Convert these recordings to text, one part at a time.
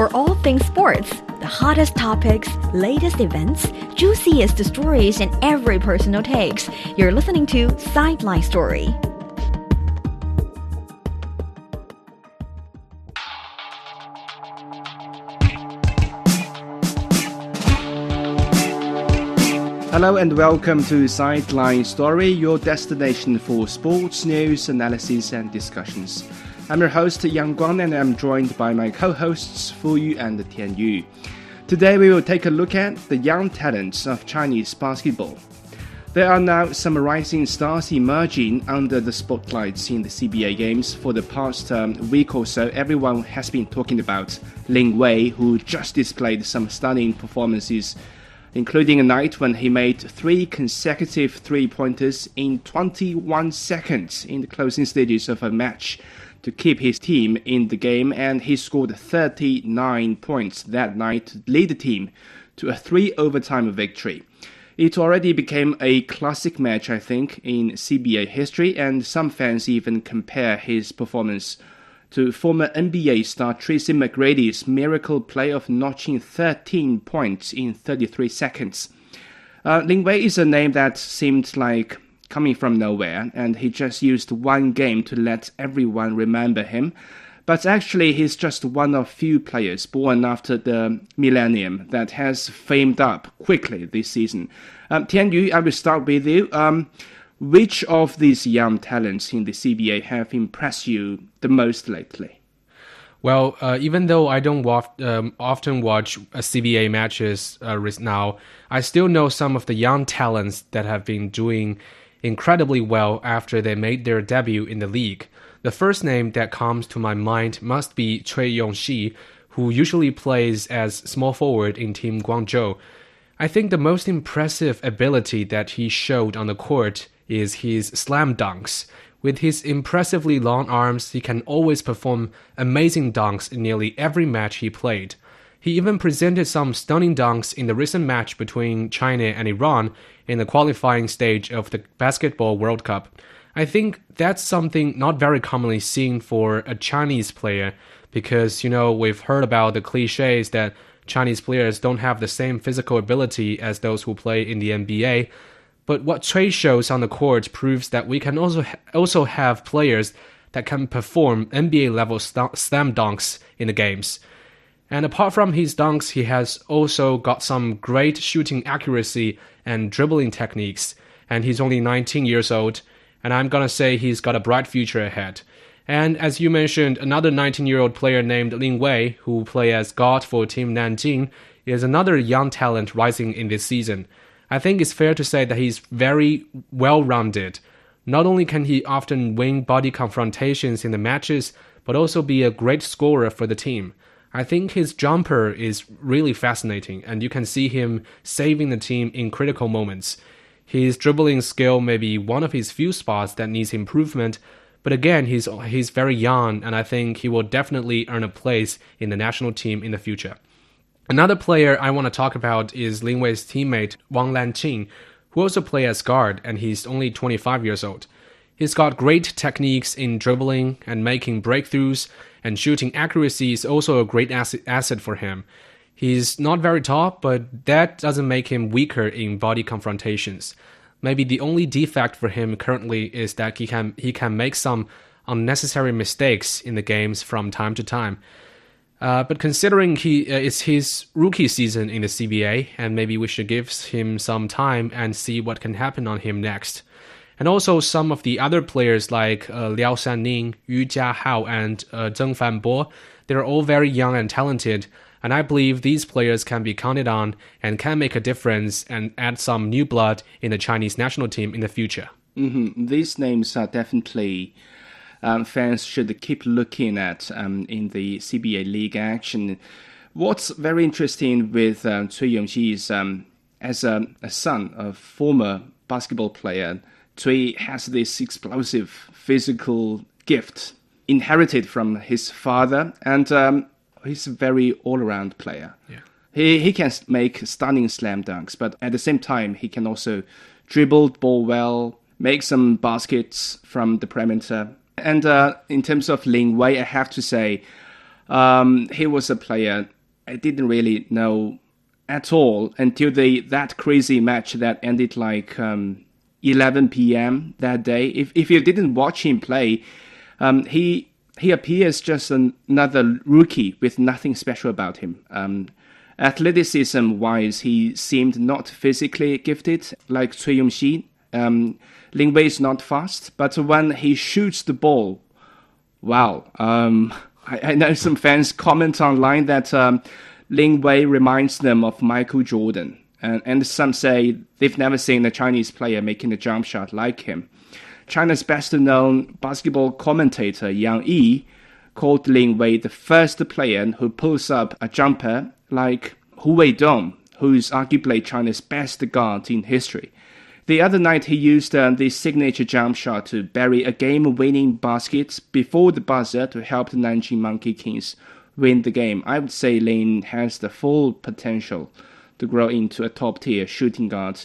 For all things sports, the hottest topics, latest events, juiciest stories, and every personal takes, you're listening to Sideline Story. Hello and welcome to Sideline Story, your destination for sports news, analysis, and discussions. I'm your host Yang Guang, and I'm joined by my co-hosts Fu Yu and Tian Yu. Today we will take a look at the young talents of Chinese basketball. There are now some rising stars emerging under the spotlights in the CBA games. For the past um, week or so, everyone has been talking about Lin Wei, who just displayed some stunning performances including a night when he made three consecutive three pointers in 21 seconds in the closing stages of a match to keep his team in the game, and he scored 39 points that night to lead the team to a three overtime victory. It already became a classic match, I think, in CBA history, and some fans even compare his performance to former NBA star Tracy McGrady's miracle play of notching 13 points in 33 seconds. Uh, Wei is a name that seemed like coming from nowhere, and he just used one game to let everyone remember him. But actually, he's just one of few players born after the millennium that has famed up quickly this season. Um, Tian Yu, I will start with you. Um, which of these young talents in the CBA have impressed you the most lately? Well, uh, even though I don't um, often watch uh, CBA matches uh, now, I still know some of the young talents that have been doing incredibly well after they made their debut in the league. The first name that comes to my mind must be Cui Yongxi, who usually plays as small forward in Team Guangzhou. I think the most impressive ability that he showed on the court is his slam dunks. With his impressively long arms, he can always perform amazing dunks in nearly every match he played. He even presented some stunning dunks in the recent match between China and Iran in the qualifying stage of the Basketball World Cup. I think that's something not very commonly seen for a Chinese player because, you know, we've heard about the cliches that Chinese players don't have the same physical ability as those who play in the NBA. But what Cui shows on the court proves that we can also ha- also have players that can perform NBA level st- slam dunks in the games. And apart from his dunks, he has also got some great shooting accuracy and dribbling techniques. And he's only 19 years old, and I'm gonna say he's got a bright future ahead. And as you mentioned, another 19 year old player named Lin Wei, who play as guard for Team Nanjing, is another young talent rising in this season. I think it's fair to say that he's very well rounded. Not only can he often win body confrontations in the matches, but also be a great scorer for the team. I think his jumper is really fascinating, and you can see him saving the team in critical moments. His dribbling skill may be one of his few spots that needs improvement, but again, he's he's very young, and I think he will definitely earn a place in the national team in the future. Another player I want to talk about is Lin Wei's teammate Wang Lanqing, who also plays as guard and he's only 25 years old. He's got great techniques in dribbling and making breakthroughs, and shooting accuracy is also a great asset for him. He's not very tall, but that doesn't make him weaker in body confrontations. Maybe the only defect for him currently is that he can he can make some unnecessary mistakes in the games from time to time. Uh, but considering he uh, it's his rookie season in the CBA, and maybe we should give him some time and see what can happen on him next. And also some of the other players like uh, Liao Sanning, Yu Jiahao, and uh, Zeng Fanbo, they're all very young and talented. And I believe these players can be counted on and can make a difference and add some new blood in the Chinese national team in the future. Mm-hmm. These names are definitely um, fans should keep looking at um, in the CBA league action. What's very interesting with um, Cui Yongxi is um, as a, a, son of former basketball player, Cui has this explosive physical gift inherited from his father, and um, he's a very all-around player. Yeah. He he can make stunning slam dunks, but at the same time he can also dribble the ball well, make some baskets from the perimeter, and uh, in terms of Lin Wei, I have to say, Um, he was a player I didn't really know at all until the that crazy match that ended like um, 11 p.m. that day. If if you didn't watch him play, um, he he appears just an, another rookie with nothing special about him. Um, athleticism wise, he seemed not physically gifted like Cui Yongxi. Um, Lin Wei is not fast, but when he shoots the ball, wow. Um, I, I, know some fans comment online that um, Lin Wei reminds them of Michael Jordan. And, and some say they've never seen a Chinese player making a jump shot like him. China's best known basketball commentator Yang Yi called Lin Wei the first player who pulls up a jumper like Hu Weidong, who is arguably China's best guard in history. The other night, he used uh, the signature jump shot to bury a game winning basket before the buzzer to help the Nanjing Monkey Kings win the game. I would say Lin has the full potential to grow into a top tier shooting guard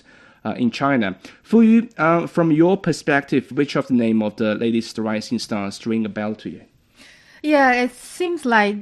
uh, in China. For you, uh, from your perspective, which of the name of the latest rising stars ring a bell to you? Yeah, it seems like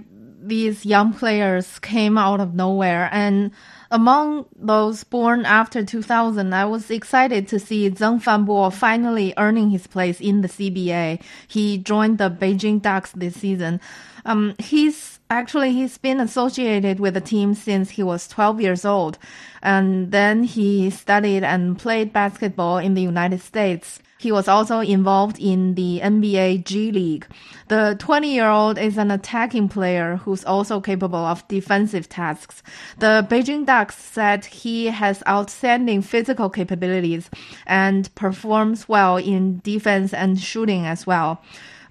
these young players came out of nowhere and among those born after 2000, I was excited to see Zeng Fanbo finally earning his place in the CBA. He joined the Beijing Ducks this season. Um, he's actually he's been associated with the team since he was 12 years old, and then he studied and played basketball in the United States. He was also involved in the NBA G League. The 20 year old is an attacking player who's also capable of defensive tasks. The Beijing Ducks said he has outstanding physical capabilities and performs well in defense and shooting as well.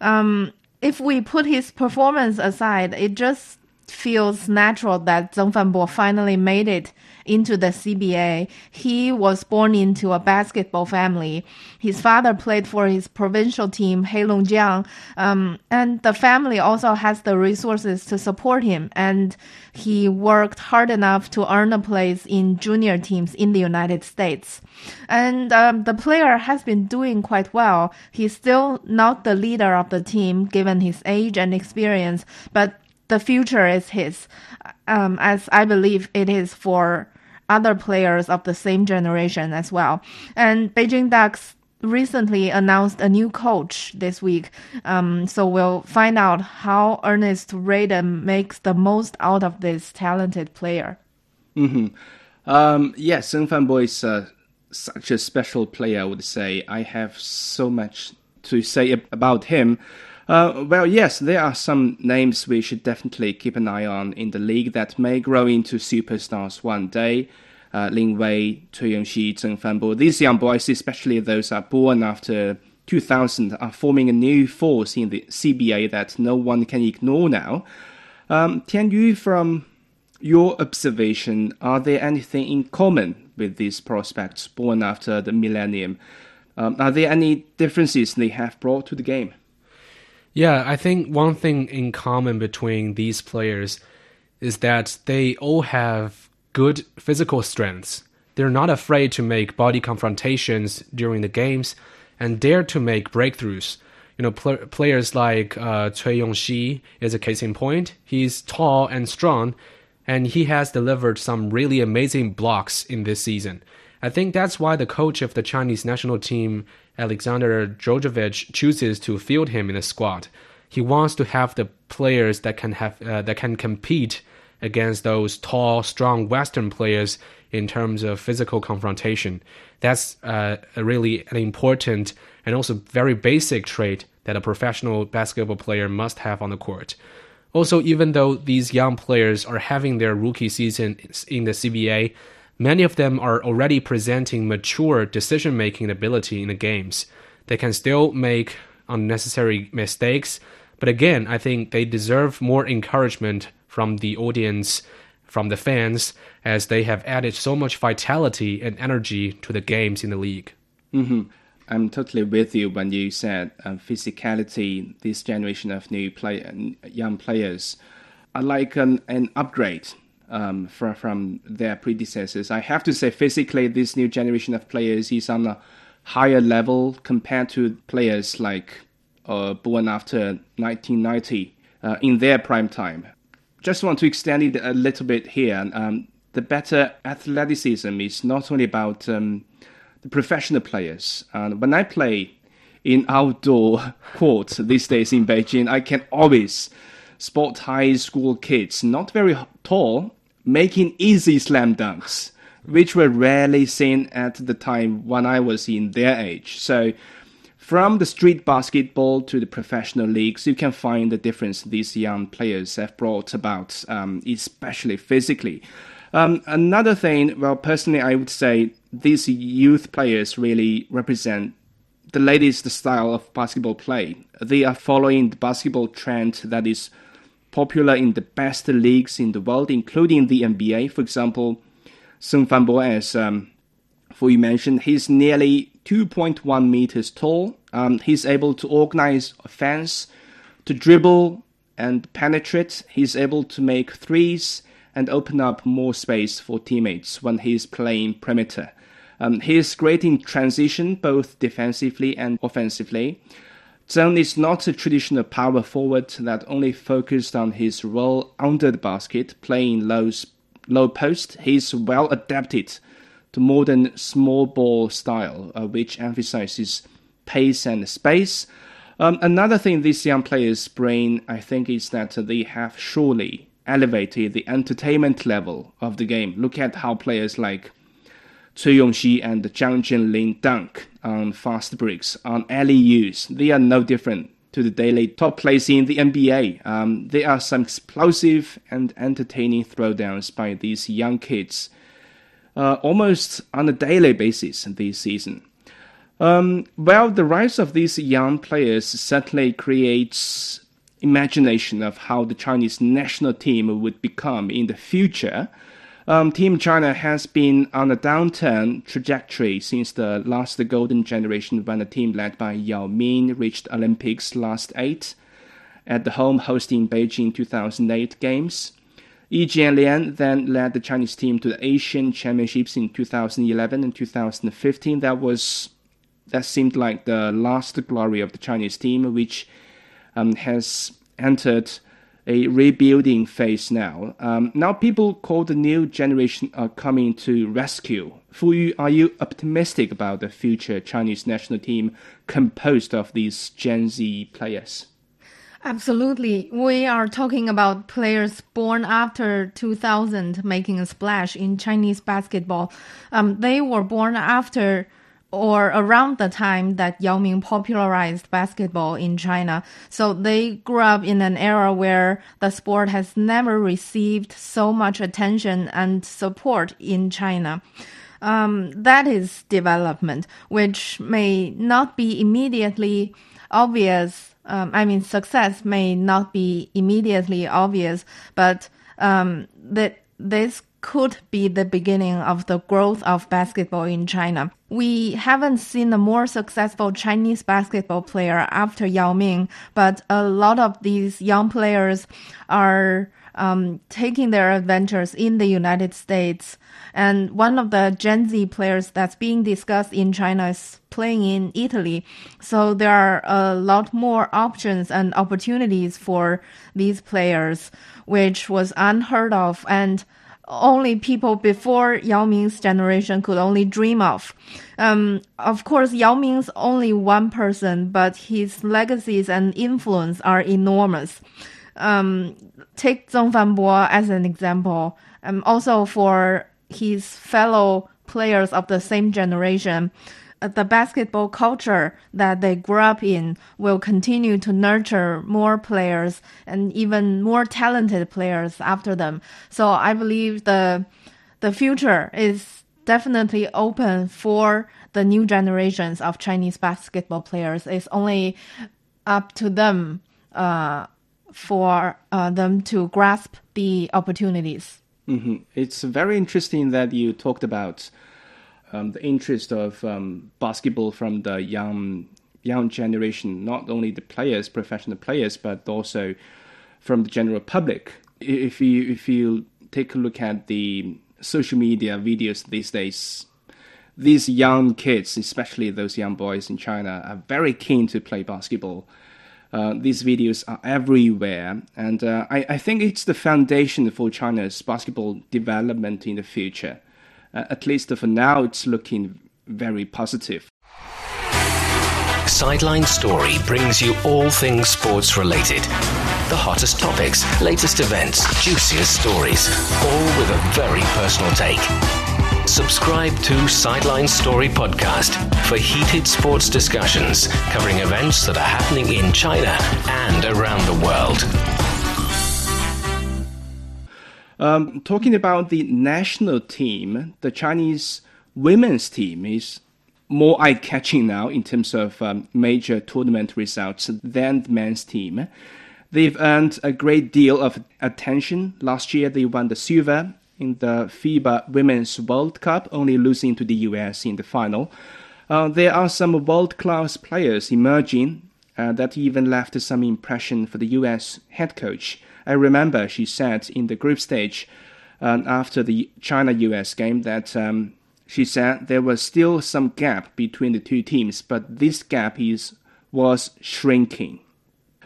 Um, if we put his performance aside, it just feels natural that Zeng Fanbo finally made it into the CBA. He was born into a basketball family. His father played for his provincial team, Heilongjiang, um, and the family also has the resources to support him. And he worked hard enough to earn a place in junior teams in the United States. And um, the player has been doing quite well. He's still not the leader of the team given his age and experience, but the future is his, um, as I believe it is for other players of the same generation as well. And Beijing Ducks recently announced a new coach this week. Um, so we'll find out how Ernest Raiden makes the most out of this talented player. Mm-hmm. Um, yes, Zeng Fanbo is uh, such a special player, I would say. I have so much to say about him. Uh, well, yes, there are some names we should definitely keep an eye on in the league that may grow into superstars one day. Uh, Lin Wei, Cui Yongxi, Zeng Fanbo. These young boys, especially those are born after 2000, are forming a new force in the CBA that no one can ignore now. Um, Tian Yu, from your observation, are there anything in common with these prospects born after the millennium? Um, are there any differences they have brought to the game? Yeah, I think one thing in common between these players is that they all have good physical strengths. They're not afraid to make body confrontations during the games and dare to make breakthroughs. You know, pl- players like uh, Cui Yongxi is a case in point. He's tall and strong, and he has delivered some really amazing blocks in this season. I think that's why the coach of the Chinese national team, Alexander Djordjevic, chooses to field him in the squad. He wants to have the players that can have uh, that can compete against those tall, strong Western players in terms of physical confrontation. That's uh, a really an important and also very basic trait that a professional basketball player must have on the court. Also, even though these young players are having their rookie season in the CBA, Many of them are already presenting mature decision making ability in the games. They can still make unnecessary mistakes, but again, I think they deserve more encouragement from the audience, from the fans, as they have added so much vitality and energy to the games in the league. Mm-hmm. I'm totally with you when you said uh, physicality. This generation of new play, young players are like an, an upgrade um, from from their predecessors. I have to say, physically, this new generation of players is on a higher level compared to players like uh, born after 1990. uh, in their prime time. Just want to extend it a little bit here. Um, the better athleticism is not only about um, the professional players. When I play in outdoor courts these days in Beijing, I can always spot high school kids, not very tall, making easy slam dunks, which were rarely seen at the time when I was in their age. So, from the street basketball to the professional leagues, you can find the difference these young players have brought about, um, especially physically. Um, another thing, well, personally, I would say these youth players really represent the latest style of basketball play. They are following the basketball trend that is popular in the best leagues in the world, including the NBA. For example, Zeng Fanbo, as um, for you mentioned, he's nearly 2.1 meters tall. Um, he's able to organize offense, to dribble and penetrate. He's able to make threes and open up more space for teammates when he's playing perimeter. Um, he is great in transition, both defensively and offensively. Zeng is not a traditional power forward that only focused on his role under the basket, playing low, low post. He's well adapted to modern small ball style, uh, which emphasizes pace and space. Um, another thing these young players bring, I think, is that they have surely elevated the entertainment level of the game. Look at how players like Cui Yongxi and Zhang Zhenlin dunk on fast breaks, on alley-oops. They are no different to the daily top players in the NBA. Um, there are some explosive and entertaining throwdowns by these young kids, uh, almost on a daily basis this season. Um, well, the rise of these young players certainly creates imagination of how the Chinese national team would become in the future. Um, Team China has been on a downturn trajectory since the last golden generation when the team led by Yao Ming reached Olympics last eight at the home hosting Beijing 2008 games. Yi Jianlian then led the Chinese team to the Asian Championships in 2011 and 2015. That was that seemed like the last glory of the Chinese team, which um, has entered a rebuilding phase now. Um, now people call the new generation are coming to rescue. Fu Yu, are you optimistic about the future Chinese national team composed of these Gen Z players? Absolutely. We are talking about players born after 2000 making a splash in Chinese basketball. Um, they were born after or around the time that Yao Ming popularized basketball in China. So they grew up in an era where the sport has never received so much attention and support in China. Um, that is development, which may not be immediately obvious. Um, I mean, success may not be immediately obvious, but um, that this could be the beginning of the growth of basketball in China. We haven't seen a more successful Chinese basketball player after Yao Ming, but a lot of these young players are um, taking their adventures in the United States. And one of the Gen Z players that's being discussed in China is playing in Italy. So there are a lot more options and opportunities for these players, which was unheard of. And only people before Yao Ming's generation could only dream of. Um, of course, Yao Ming's only one person, but his legacies and influence are enormous. Um, take Zeng Fanbo as an example. Um, also for his fellow players of the same generation, the basketball culture that they grew up in will continue to nurture more players and even more talented players after them. So I believe the the future is definitely open for the new generations of Chinese basketball players. It's only up to them uh, for uh, them to grasp the opportunities. Mm-hmm. It's very interesting that you talked about um, the interest of um, basketball from the young young generation, not only the players, professional players, but also from the general public. If you if you take a look at the social media videos these days, these young kids, especially those young boys in China, are very keen to play basketball. Uh, these videos are everywhere, and uh, I, I, think it's the foundation for China's basketball development in the future. Uh, at least for now, it's looking very positive. Sideline Story brings you all things sports related. The hottest topics, latest events, juiciest stories, all with a very personal take. Subscribe to Sideline Story Podcast for heated sports discussions covering events that are happening in China and around the world. Um, talking about the national team, the Chinese women's team is more eye catching now in terms of um, major tournament results than the men's team. They've earned a great deal of attention. Last year, they won the silver in the FIBA Women's World Cup, only losing to the US in the final. Uh, there are some world class players emerging uh, that even left some impression for the US head coach. I remember she said in the group stage uh, after the China US game that um, she said there was still some gap between the two teams, but this gap is was shrinking.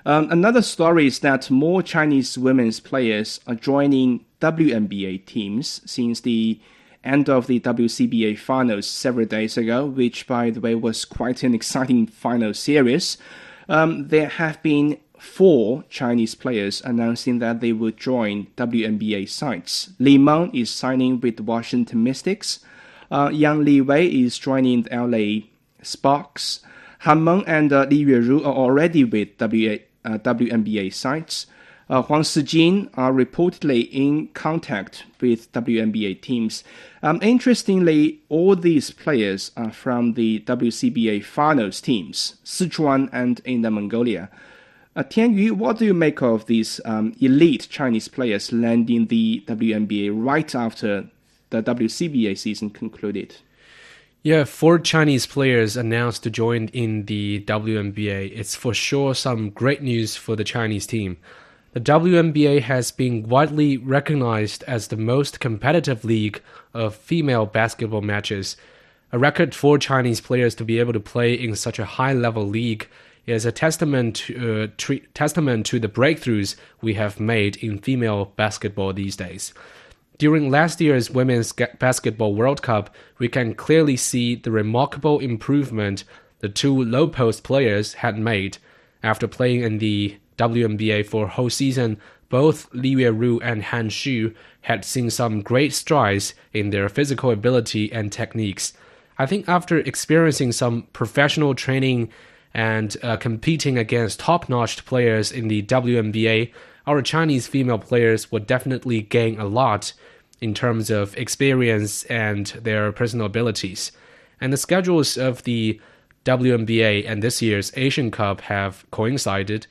Um, another story is that more Chinese women's players are joining WNBA teams since the end of the WCBA finals several days ago, which, by the way, was quite an exciting final series. Um, there have been four Chinese players announcing that they will join WNBA sites. Li Meng is signing with Washington Mystics. Uh, Yang Li Wei is joining the LA Sparks. Han Meng and uh, Li Yueru are already with WA, uh, WNBA sites. Uh, Huang Sijing are reportedly in contact with WNBA teams. Um, interestingly, all these players are from the WCBA finals teams, Sichuan and Inner Mongolia. Uh, Tianyu, what do you make of these um, elite Chinese players landing the WNBA right after the WCBA season concluded. Yeah, four Chinese players announced to join in the WNBA. It's for sure some great news for the Chinese team. The WNBA has been widely recognized as the most competitive league of female basketball matches. A record for Chinese players to be able to play in such a high level league is a testament to, uh, tre- testament to the breakthroughs we have made in female basketball these days. During last year's Women's Basketball World Cup, we can clearly see the remarkable improvement the two low post players had made. After playing in the WNBA for a whole season, both Li Yueru and Han Xu had seen some great strides in their physical ability and techniques. I think after experiencing some professional training and uh, competing against top notch players in the WNBA, our Chinese female players would definitely gain a lot in terms of experience and their personal abilities. And the schedules of the WNBA and this year's Asian Cup have coincided.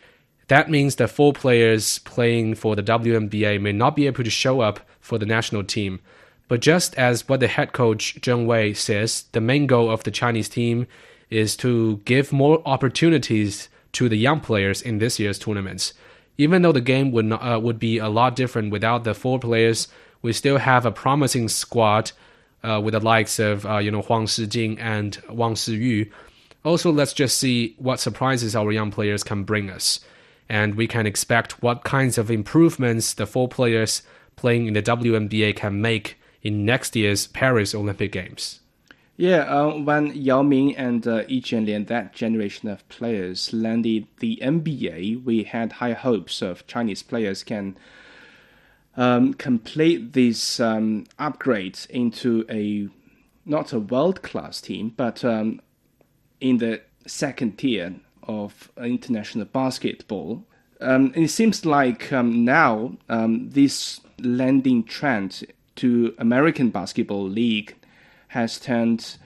That means that four players playing for the WNBA may not be able to show up for the national team. But just as what the head coach Zheng Wei says, the main goal of the Chinese team is to give more opportunities to the young players in this year's tournaments. Even though the game would not, uh, would be a lot different without the four players, we still have a promising squad uh, with the likes of uh, you know Huang Shijing and Wang Siyu. Also, let's just see what surprises our young players can bring us, and we can expect what kinds of improvements the four players playing in the WNBA can make in next year's Paris Olympic Games. Yeah, uh, when Yao Ming and uh, Yi Jianlian, that generation of players, landed the NBA, we had high hopes of Chinese players can um, complete this um, upgrade into a not a world class team, but um, in the second tier of international basketball. Um, it seems like um, now um, this landing trend to American Basketball League has turned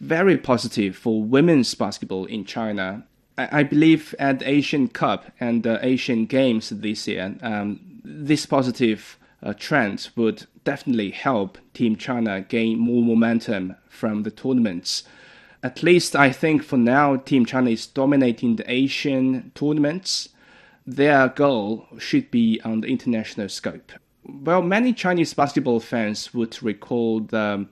very positive for women's basketball in China. I, I believe at the Asian Cup and the Asian Games this year, um, this positive uh, trend would definitely help Team China gain more momentum from the tournaments. At least I think for now, Team China is dominating the Asian tournaments. Their goal should be on the international scope. Well, many Chinese basketball fans would recall the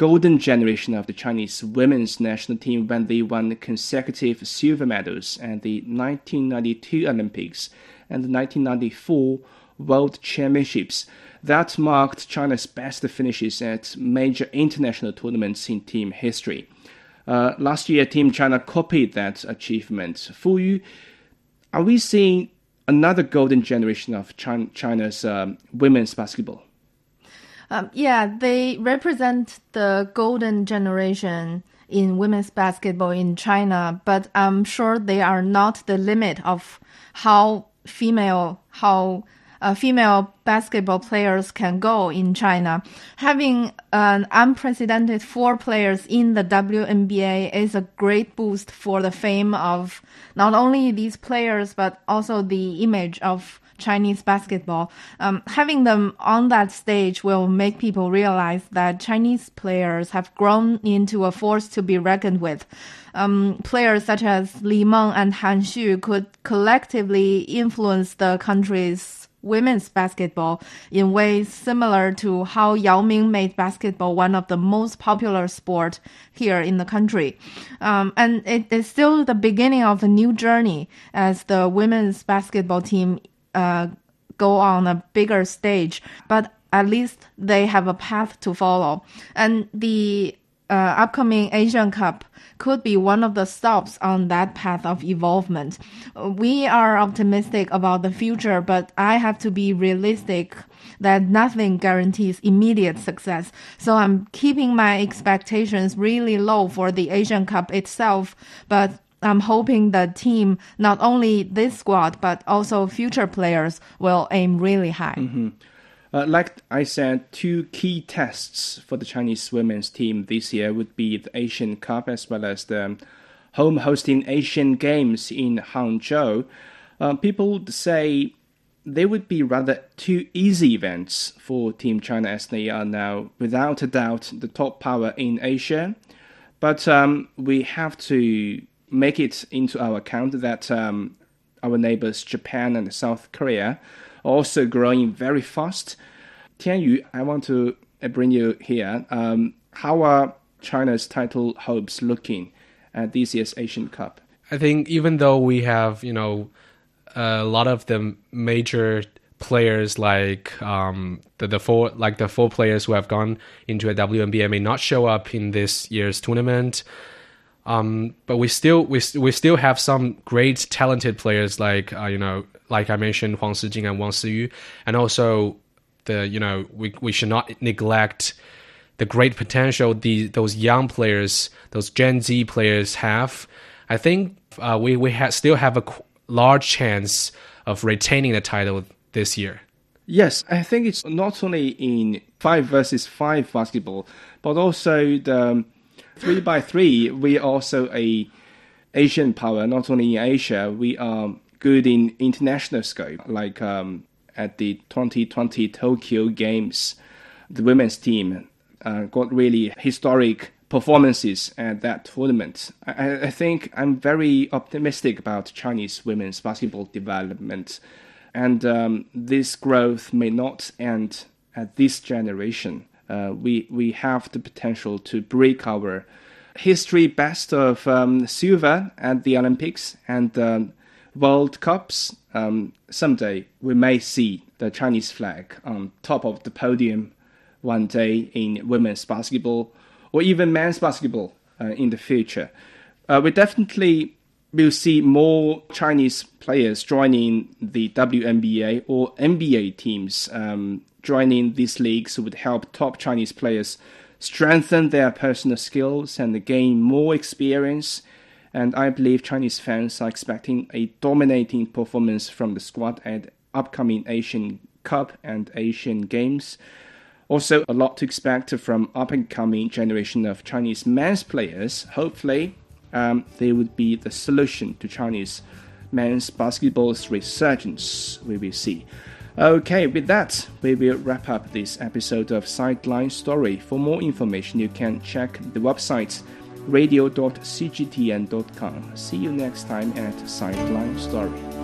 golden generation of the Chinese women's national team when they won consecutive silver medals at the 1992 Olympics and the 1994 World Championships. That marked China's best finishes at major international tournaments in team history. Uh, last year, Team China copied that achievement. Fu Yu, are we seeing another golden generation of China's um, women's basketball? Um, yeah, they represent the golden generation in women's basketball in China, but I'm sure they are not the limit of how female, how uh, female basketball players can go in China. Having an unprecedented four players in the WNBA is a great boost for the fame of not only these players, but also the image of Chinese basketball. Um, having them on that stage will make people realize that Chinese players have grown into a force to be reckoned with. Um, players such as Li Meng and Han Xu could collectively influence the country's women's basketball in ways similar to how Yao Ming made basketball one of the most popular sport here in the country. Um, and it is still the beginning of a new journey as the women's basketball team uh, go on a bigger stage, but at least they have a path to follow. And the uh, upcoming Asian Cup could be one of the stops on that path of evolvement. We are optimistic about the future, but I have to be realistic that nothing guarantees immediate success. So I'm keeping my expectations really low for the Asian Cup itself, but I'm hoping the team, not only this squad, but also future players, will aim really high. Mm-hmm. Uh, like I said, two key tests for the Chinese women's team this year would be the Asian Cup as well as the home hosting Asian Games in Hangzhou. Uh, people say they would be rather two easy events for Team China as they are now, without a doubt, the top power in Asia. But um, we have to make it into our account that um, our neighbors Japan and South Korea are also growing very fast. Tianyu, I want to uh, bring you here. Um, how are China's title hopes looking at this year's Asian Cup? I think even though we have, you know, a lot of the major players like um, the, the four like the four players who have gone into a WNBA may not show up in this year's tournament. Um, but we still we, we still have some great talented players like uh, you know like I mentioned Huang Shijing and Wang Siyu, and also the you know we we should not neglect the great potential the those young players those Gen Z players have. I think uh, we we ha- still have a large chance of retaining the title this year. Yes, I think it's not only in five versus five basketball, but also the three by three, we are also a Asian power. Not only in Asia, we are good in international scope. Like um, at the 2020 Tokyo Games, the women's team uh, got really historic performances at that tournament. I, I, think I'm very optimistic about Chinese women's basketball development, and um, this growth may not end at this generation uh, we we have the potential to break our history best of um, silver at the Olympics and um, World Cups. Um, someday we may see the Chinese flag on top of the podium one day in women's basketball or even men's basketball uh, in the future. Uh, we definitely will see more Chinese players joining the WNBA or NBA teams um, joining these leagues would help top Chinese players strengthen their personal skills and gain more experience. And I believe Chinese fans are expecting a dominating performance from the squad at upcoming Asian Cup and Asian Games. Also, a lot to expect from up and coming generation of Chinese men's players. Hopefully, um, they would be the solution to Chinese men's basketball's resurgence. We will see. Okay, with that, we will wrap up this episode of Sideline Story. For more information, you can check the website radio.cgtn.com. See you next time at Sideline Story.